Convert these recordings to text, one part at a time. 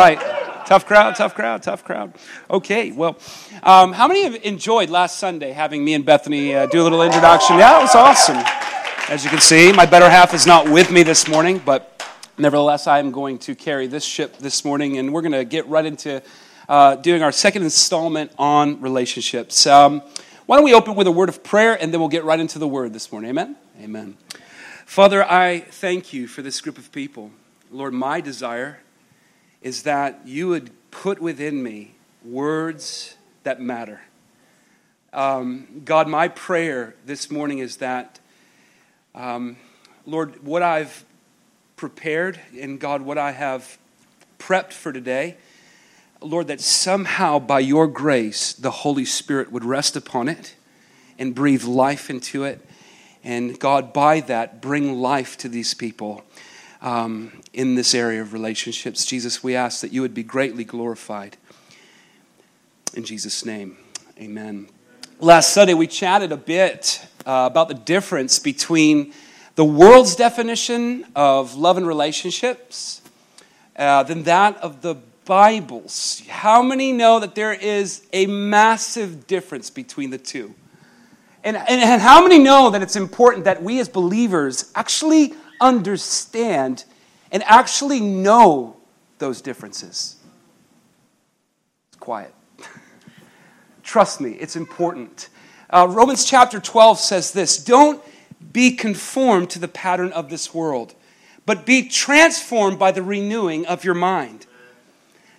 Right. Tough crowd, tough crowd, tough crowd. Okay, well, um, how many have enjoyed last Sunday having me and Bethany uh, do a little introduction? Yeah, it was awesome. As you can see, my better half is not with me this morning, but nevertheless, I am going to carry this ship this morning, and we're going to get right into uh, doing our second installment on relationships. Um, why don't we open with a word of prayer, and then we'll get right into the word this morning? Amen? Amen. Father, I thank you for this group of people. Lord, my desire is that you would put within me words that matter. Um, God, my prayer this morning is that, um, Lord, what I've prepared and God, what I have prepped for today, Lord, that somehow by your grace, the Holy Spirit would rest upon it and breathe life into it. And God, by that, bring life to these people um, in this area of relationships. Jesus, we ask that you would be greatly glorified. In Jesus' name, amen. Last Sunday, we chatted a bit uh, about the difference between the world's definition of love and relationships uh, than that of the Bible's. How many know that there is a massive difference between the two? And, and, and how many know that it's important that we as believers actually understand and actually know those differences. It's quiet. Trust me, it's important. Uh, Romans chapter 12 says this Don't be conformed to the pattern of this world, but be transformed by the renewing of your mind.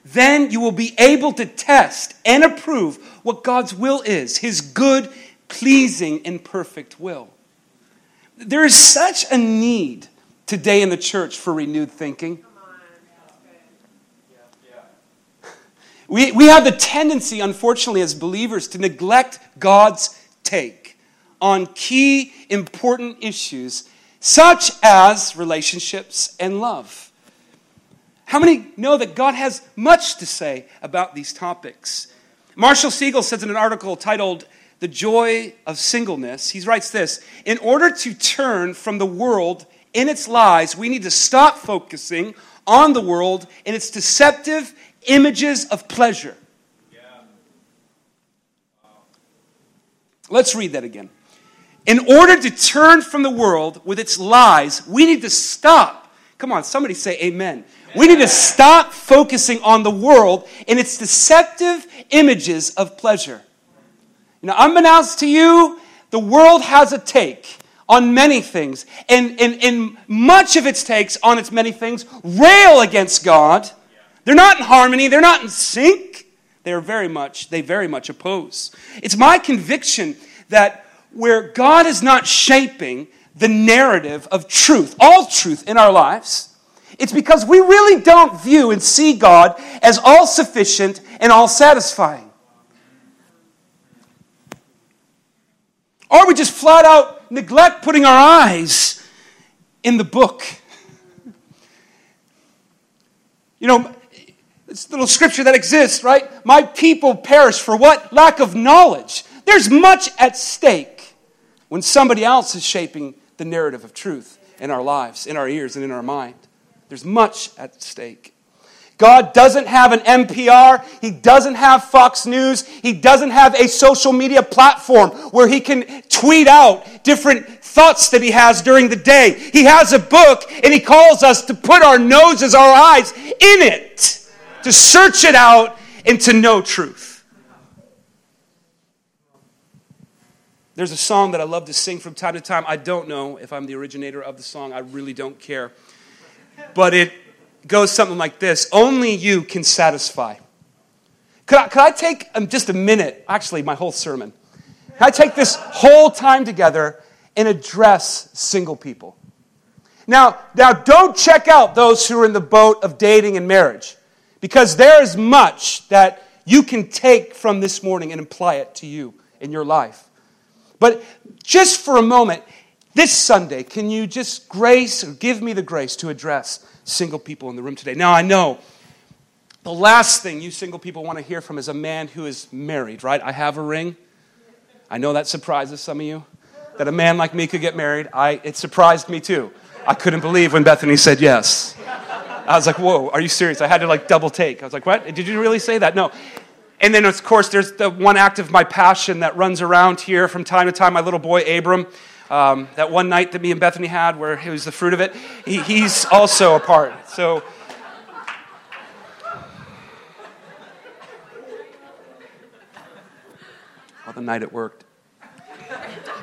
Then you will be able to test and approve what God's will is, his good, pleasing, and perfect will. There is such a need today in the church for renewed thinking. We, we have the tendency, unfortunately, as believers, to neglect God's take on key important issues such as relationships and love. How many know that God has much to say about these topics? Marshall Segal says in an article titled The Joy of Singleness, he writes this In order to turn from the world in its lies, we need to stop focusing on the world and its deceptive images of pleasure. Let's read that again. In order to turn from the world with its lies, we need to stop. Come on, somebody say amen. We need to stop focusing on the world and its deceptive images of pleasure. Know, unbeknownst to you, the world has a take on many things, and, and, and much of its takes on its many things rail against God. They're not in harmony, they're not in sync. They're very much, they very much oppose. It's my conviction that where God is not shaping the narrative of truth, all truth in our lives, it's because we really don't view and see God as all sufficient and all satisfying. Or we just flat out neglect putting our eyes in the book. You know, a little scripture that exists, right? My people perish for what? Lack of knowledge. There's much at stake when somebody else is shaping the narrative of truth in our lives, in our ears, and in our mind. There's much at stake. God doesn't have an NPR. He doesn't have Fox News. He doesn't have a social media platform where he can tweet out different thoughts that he has during the day. He has a book and he calls us to put our noses, our eyes in it, to search it out and to know truth. There's a song that I love to sing from time to time. I don't know if I'm the originator of the song, I really don't care. But it goes something like this Only you can satisfy. Could I, could I take um, just a minute, actually, my whole sermon? Can I take this whole time together and address single people? Now, now, don't check out those who are in the boat of dating and marriage, because there is much that you can take from this morning and apply it to you in your life. But just for a moment, this Sunday, can you just grace or give me the grace to address single people in the room today. Now, I know the last thing you single people want to hear from is a man who is married, right? I have a ring. I know that surprises some of you that a man like me could get married. I, it surprised me too. I couldn't believe when Bethany said yes. I was like, whoa, are you serious? I had to like double take. I was like, what? Did you really say that? No. And then, of course, there's the one act of my passion that runs around here from time to time. My little boy, Abram, um, that one night that me and Bethany had where it was the fruit of it, he, he's also a part. So, well, the night it worked.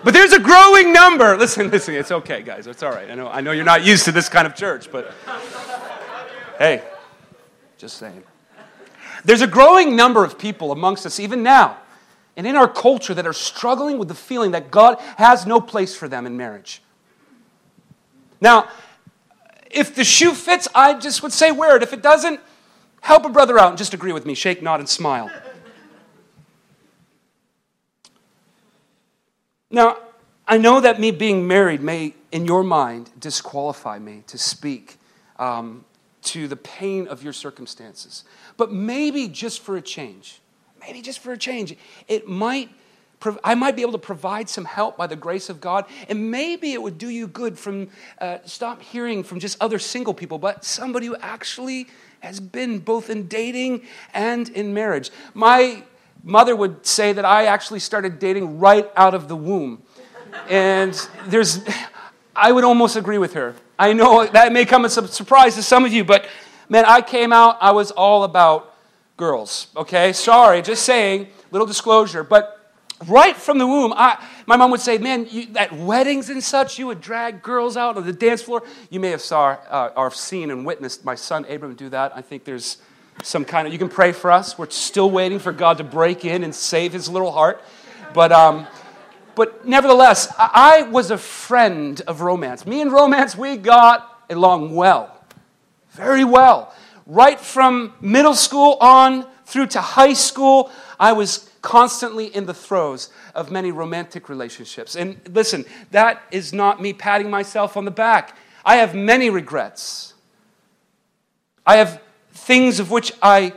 But there's a growing number. Listen, listen, it's okay, guys. It's all right. I know, I know you're not used to this kind of church, but hey, just saying. There's a growing number of people amongst us, even now, and in our culture, that are struggling with the feeling that God has no place for them in marriage. Now, if the shoe fits, I just would say wear it. If it doesn't, help a brother out and just agree with me. Shake, nod, and smile. Now, I know that me being married may, in your mind, disqualify me to speak um, to the pain of your circumstances. But maybe just for a change, maybe just for a change, it might. I might be able to provide some help by the grace of God, and maybe it would do you good from uh, stop hearing from just other single people, but somebody who actually has been both in dating and in marriage. My mother would say that I actually started dating right out of the womb. And there's, I would almost agree with her. I know that may come as a surprise to some of you, but man, I came out, I was all about girls, okay? Sorry, just saying, little disclosure. But right from the womb, I, my mom would say, man, you, at weddings and such, you would drag girls out on the dance floor. You may have saw, uh, or seen and witnessed my son Abram do that. I think there's some kind of, you can pray for us. We're still waiting for God to break in and save his little heart. But, um, but nevertheless, I was a friend of romance. Me and romance, we got along well, very well. Right from middle school on through to high school, I was constantly in the throes of many romantic relationships. And listen, that is not me patting myself on the back. I have many regrets. I have things of which I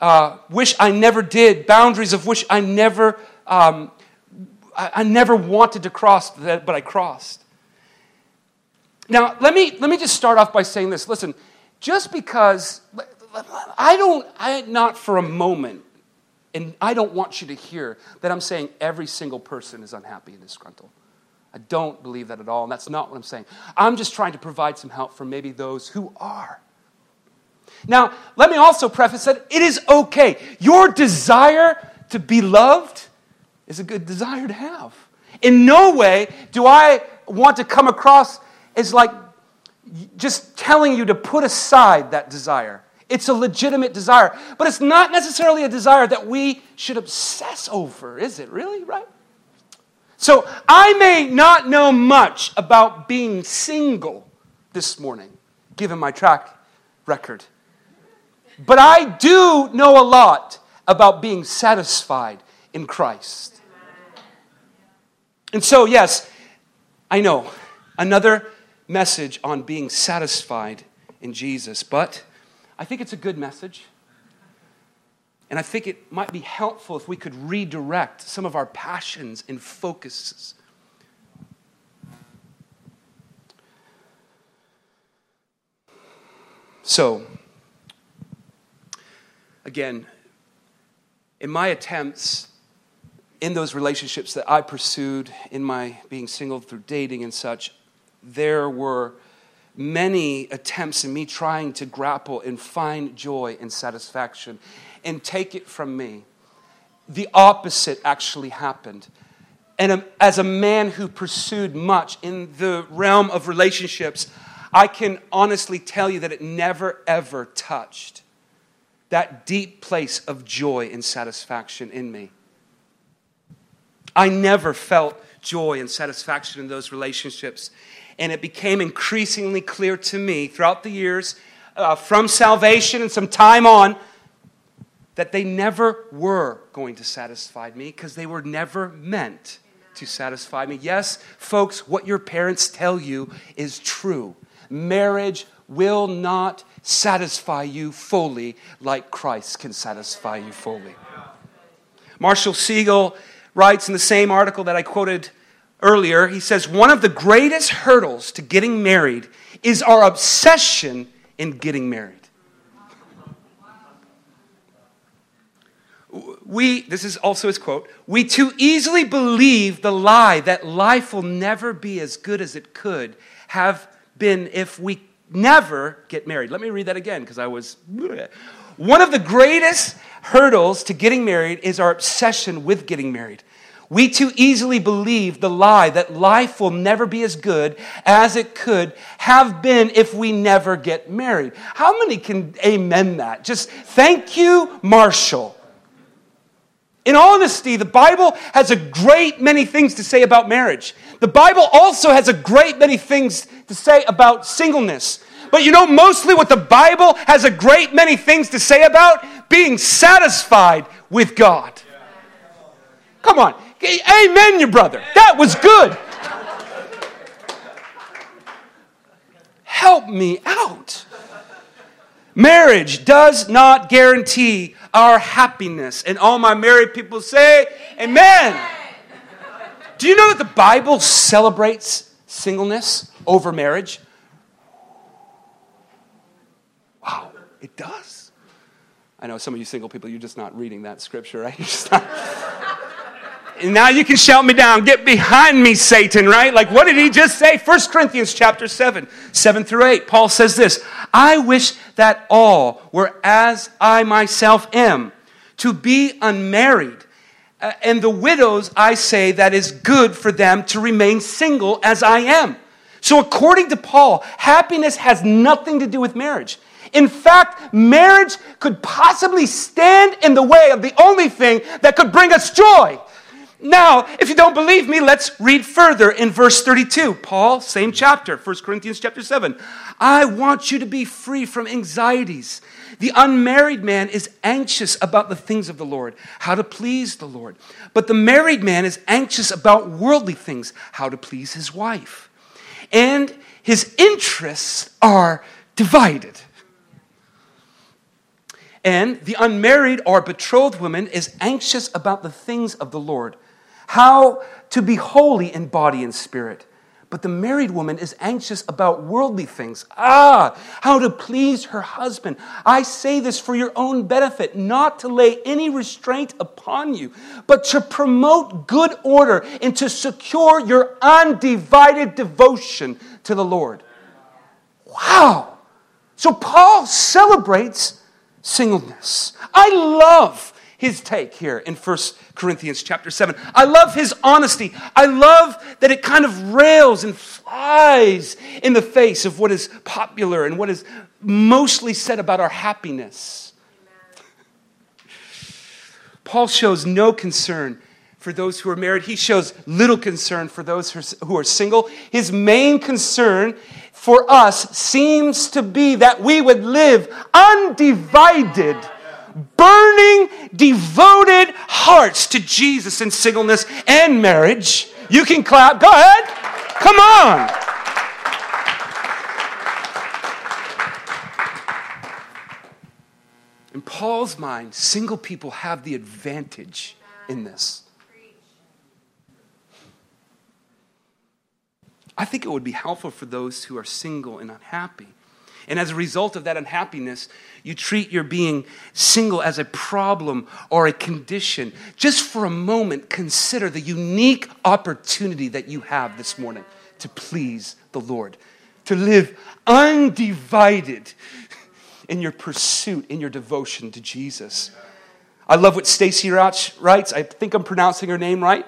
uh, wish I never did, boundaries of which I never, um, I, I never wanted to cross, but I crossed. Now, let me, let me just start off by saying this. Listen, just because I don't, I, not for a moment, and I don't want you to hear that I'm saying every single person is unhappy and disgruntled. I don't believe that at all, and that's not what I'm saying. I'm just trying to provide some help for maybe those who are. Now, let me also preface that it is okay. Your desire to be loved is a good desire to have. In no way do I want to come across as like just telling you to put aside that desire. It's a legitimate desire, but it's not necessarily a desire that we should obsess over, is it really, right? So I may not know much about being single this morning, given my track record. But I do know a lot about being satisfied in Christ. And so, yes, I know another message on being satisfied in Jesus, but I think it's a good message. And I think it might be helpful if we could redirect some of our passions and focuses. So, again, in my attempts in those relationships that I pursued in my being single through dating and such, there were many attempts in me trying to grapple and find joy and satisfaction and take it from me. The opposite actually happened. And um, as a man who pursued much in the realm of relationships, I can honestly tell you that it never ever touched that deep place of joy and satisfaction in me. I never felt joy and satisfaction in those relationships. And it became increasingly clear to me throughout the years, uh, from salvation and some time on, that they never were going to satisfy me because they were never meant to satisfy me. Yes, folks, what your parents tell you is true. Marriage will not satisfy you fully like Christ can satisfy you fully. Marshall Segal writes in the same article that I quoted earlier, he says, One of the greatest hurdles to getting married is our obsession in getting married. We, this is also his quote, we too easily believe the lie that life will never be as good as it could have been if we never get married. Let me read that again because I was. One of the greatest hurdles to getting married is our obsession with getting married. We too easily believe the lie that life will never be as good as it could have been if we never get married. How many can amen that? Just thank you, Marshall. In honesty, the Bible has a great many things to say about marriage. The Bible also has a great many things to say about singleness. But you know, mostly what the Bible has a great many things to say about being satisfied with God. Come on. Amen, your brother. That was good. Help me out. Marriage does not guarantee our happiness. And all my married people say, Amen. Amen. Do you know that the Bible celebrates singleness over marriage? Wow, it does. I know some of you single people, you're just not reading that scripture, right? You're just not. and now you can shout me down. Get behind me, Satan, right? Like, what did he just say? 1 Corinthians chapter 7, 7 through 8. Paul says this I wish that all were as I myself am, to be unmarried. Uh, and the widows, I say that is good for them to remain single as I am. So, according to Paul, happiness has nothing to do with marriage. In fact, marriage could possibly stand in the way of the only thing that could bring us joy now, if you don't believe me, let's read further in verse 32. Paul, same chapter, 1 Corinthians chapter 7. I want you to be free from anxieties. The unmarried man is anxious about the things of the Lord, how to please the Lord. But the married man is anxious about worldly things, how to please his wife. And his interests are divided. And the unmarried or betrothed woman is anxious about the things of the Lord how to be holy in body and spirit. But the married woman is anxious about worldly things. Ah, how to please her husband. I say this for your own benefit, not to lay any restraint upon you, but to promote good order and to secure your undivided devotion to the Lord. Wow. So Paul celebrates singleness. I love his take here in 1 Corinthians chapter 7. I love his honesty. I love that it kind of rails and flies in the face of what is popular and what is mostly said about our happiness. Paul shows no concern for those who are married. He shows little concern for those who are single. His main concern for us seems to be that we would live undivided burning, devoted hearts to Jesus in singleness and marriage. You can clap. Go ahead. Come on. In Paul's mind, single people have the advantage in this. I think it would be helpful for those who are single and unhappy and as a result of that unhappiness, you treat your being single as a problem or a condition. Just for a moment, consider the unique opportunity that you have this morning to please the Lord, to live undivided in your pursuit, in your devotion to Jesus. I love what Stacy writes. I think I'm pronouncing her name right.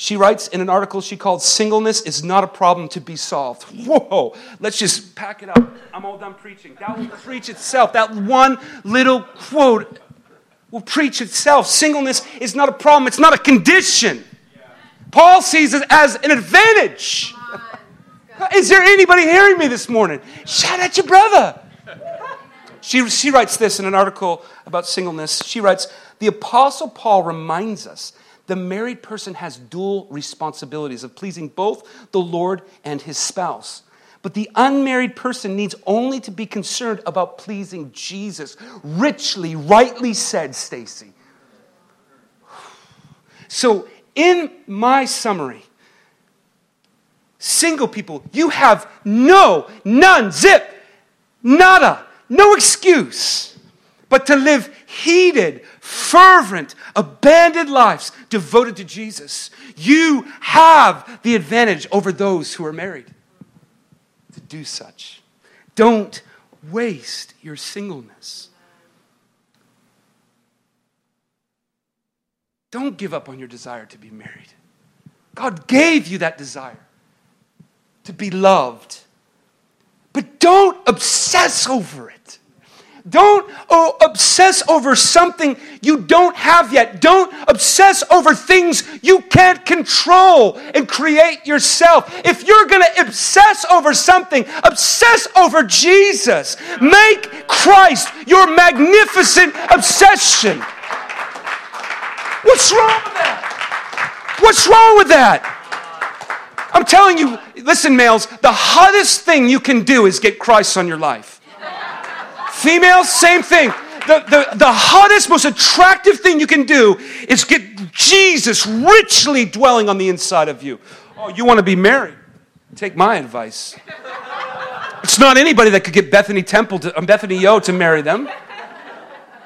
She writes in an article she called Singleness is Not a Problem to Be Solved. Whoa, let's just pack it up. I'm all done preaching. That will preach itself. That one little quote will preach itself. Singleness is not a problem, it's not a condition. Paul sees it as an advantage. Is there anybody hearing me this morning? Shout at your brother. She, she writes this in an article about singleness. She writes The Apostle Paul reminds us the married person has dual responsibilities of pleasing both the Lord and his spouse. But the unmarried person needs only to be concerned about pleasing Jesus. Richly, rightly said, Stacy. So, in my summary, single people, you have no, none, zip, Nada. No excuse. But to live heated, fervent, abandoned lives devoted to Jesus. You have the advantage over those who are married to do such. Don't waste your singleness. Don't give up on your desire to be married. God gave you that desire to be loved. But don't obsess over it. Don't oh, obsess over something you don't have yet. Don't obsess over things you can't control and create yourself. If you're going to obsess over something, obsess over Jesus. Make Christ your magnificent obsession. What's wrong with that? What's wrong with that? I'm telling you, listen, males, the hottest thing you can do is get Christ on your life. Females, same thing. The, the, the hottest, most attractive thing you can do is get Jesus richly dwelling on the inside of you. Oh, you want to be married? Take my advice. It's not anybody that could get Bethany Temple to, um, Bethany Yo to marry them.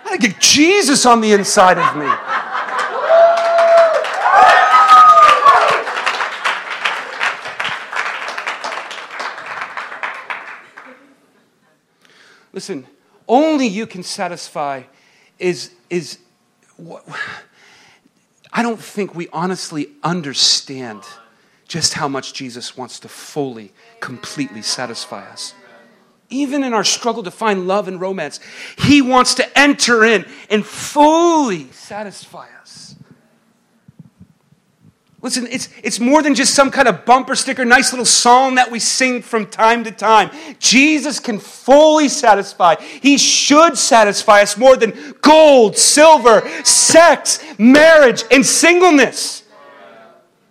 I get Jesus on the inside of me. Listen, only you can satisfy is, is what, I don't think we honestly understand just how much Jesus wants to fully, completely satisfy us. Even in our struggle to find love and romance, He wants to enter in and fully satisfy us. Listen, it's, it's more than just some kind of bumper sticker, nice little song that we sing from time to time. Jesus can fully satisfy. He should satisfy us more than gold, silver, sex, marriage, and singleness.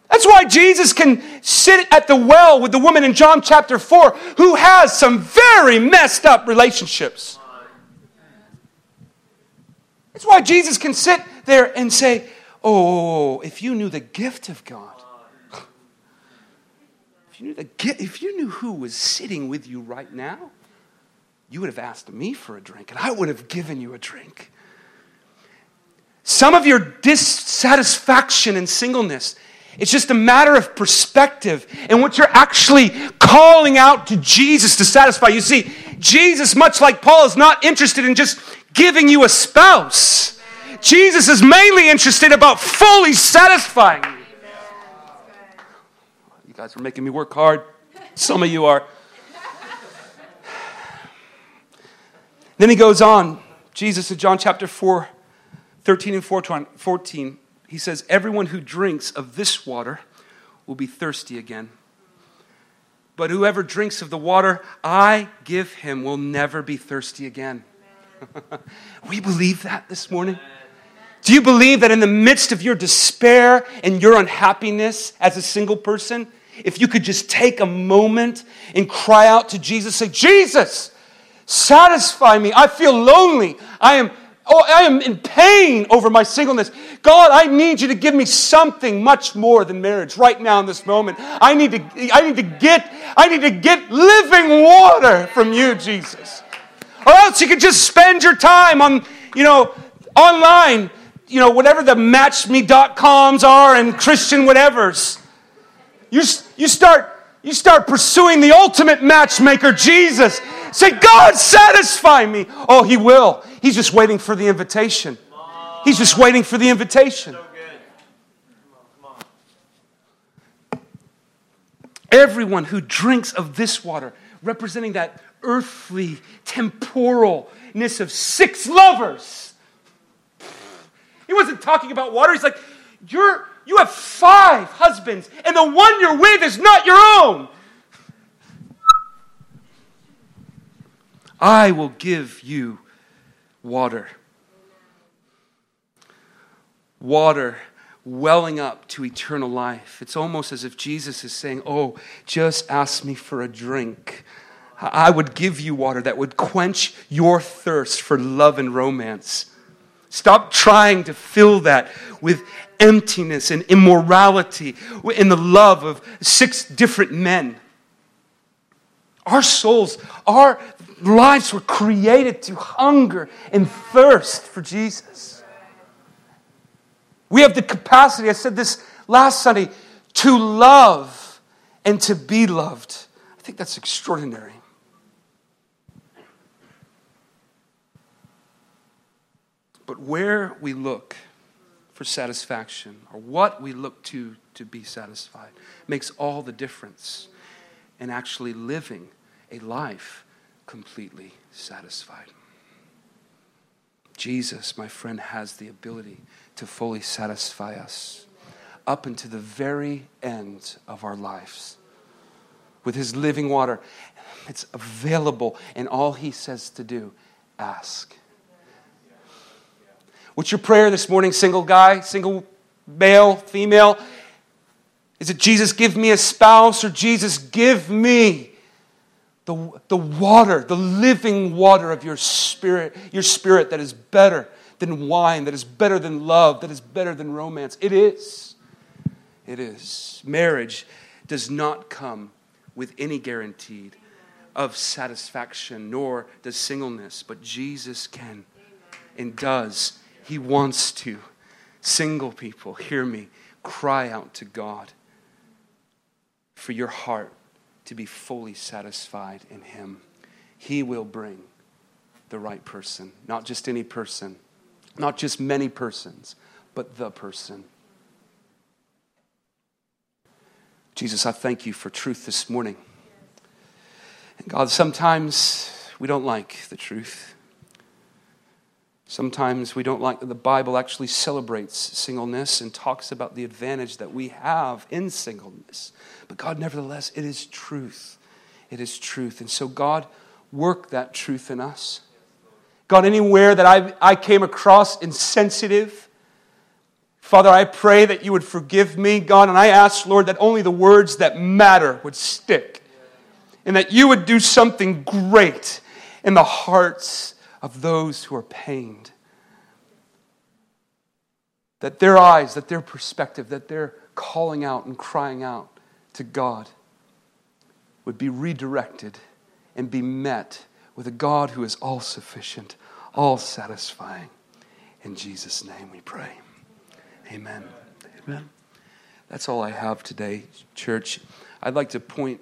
That's why Jesus can sit at the well with the woman in John chapter 4 who has some very messed up relationships. That's why Jesus can sit there and say, Oh, if you knew the gift of God. If you knew, the, if you knew who was sitting with you right now, you would have asked me for a drink, and I would have given you a drink. Some of your dissatisfaction and singleness, it's just a matter of perspective and what you're actually calling out to Jesus to satisfy. You see, Jesus, much like Paul, is not interested in just giving you a spouse. Jesus is mainly interested about fully satisfying you. You guys are making me work hard. Some of you are. Then he goes on. Jesus in John chapter 4, 13 and 14, he says, Everyone who drinks of this water will be thirsty again. But whoever drinks of the water I give him will never be thirsty again. we believe that this morning. Do you believe that in the midst of your despair and your unhappiness as a single person, if you could just take a moment and cry out to Jesus, say, Jesus, satisfy me. I feel lonely. I am, oh, I am in pain over my singleness. God, I need you to give me something much more than marriage right now in this moment. I need to, I need to get, I need to get living water from you, Jesus. Or else you could just spend your time on, you know, online you know, whatever the matchme.coms are and Christian whatevers. You, you, start, you start pursuing the ultimate matchmaker, Jesus. Say, God, satisfy me. Oh, He will. He's just waiting for the invitation. He's just waiting for the invitation. Everyone who drinks of this water, representing that earthly temporalness of six lovers, wasn't talking about water. He's like, You're, you have five husbands, and the one you're with is not your own. I will give you water. Water welling up to eternal life. It's almost as if Jesus is saying, Oh, just ask me for a drink. I would give you water that would quench your thirst for love and romance. Stop trying to fill that with emptiness and immorality in the love of six different men. Our souls, our lives were created to hunger and thirst for Jesus. We have the capacity, I said this last Sunday, to love and to be loved. I think that's extraordinary. But where we look for satisfaction or what we look to to be satisfied makes all the difference in actually living a life completely satisfied. Jesus, my friend, has the ability to fully satisfy us up into the very end of our lives with his living water. It's available, and all he says to do ask. What's your prayer this morning, single guy, single male, female? Is it Jesus, give me a spouse, or Jesus, give me the, the water, the living water of your spirit, your spirit that is better than wine, that is better than love, that is better than romance? It is. It is. Marriage does not come with any guarantee of satisfaction, nor does singleness, but Jesus can and does. He wants to. Single people, hear me, cry out to God for your heart to be fully satisfied in Him. He will bring the right person, not just any person, not just many persons, but the person. Jesus, I thank you for truth this morning. And God, sometimes we don't like the truth. Sometimes we don't like that the Bible actually celebrates singleness and talks about the advantage that we have in singleness. But God, nevertheless, it is truth. It is truth. And so, God, work that truth in us. God, anywhere that I, I came across insensitive, Father, I pray that you would forgive me, God, and I ask, Lord, that only the words that matter would stick and that you would do something great in the hearts of those who are pained. That their eyes, that their perspective, that their calling out and crying out to God would be redirected and be met with a God who is all sufficient, all satisfying. In Jesus' name we pray. Amen. Amen. That's all I have today, church. I'd like to point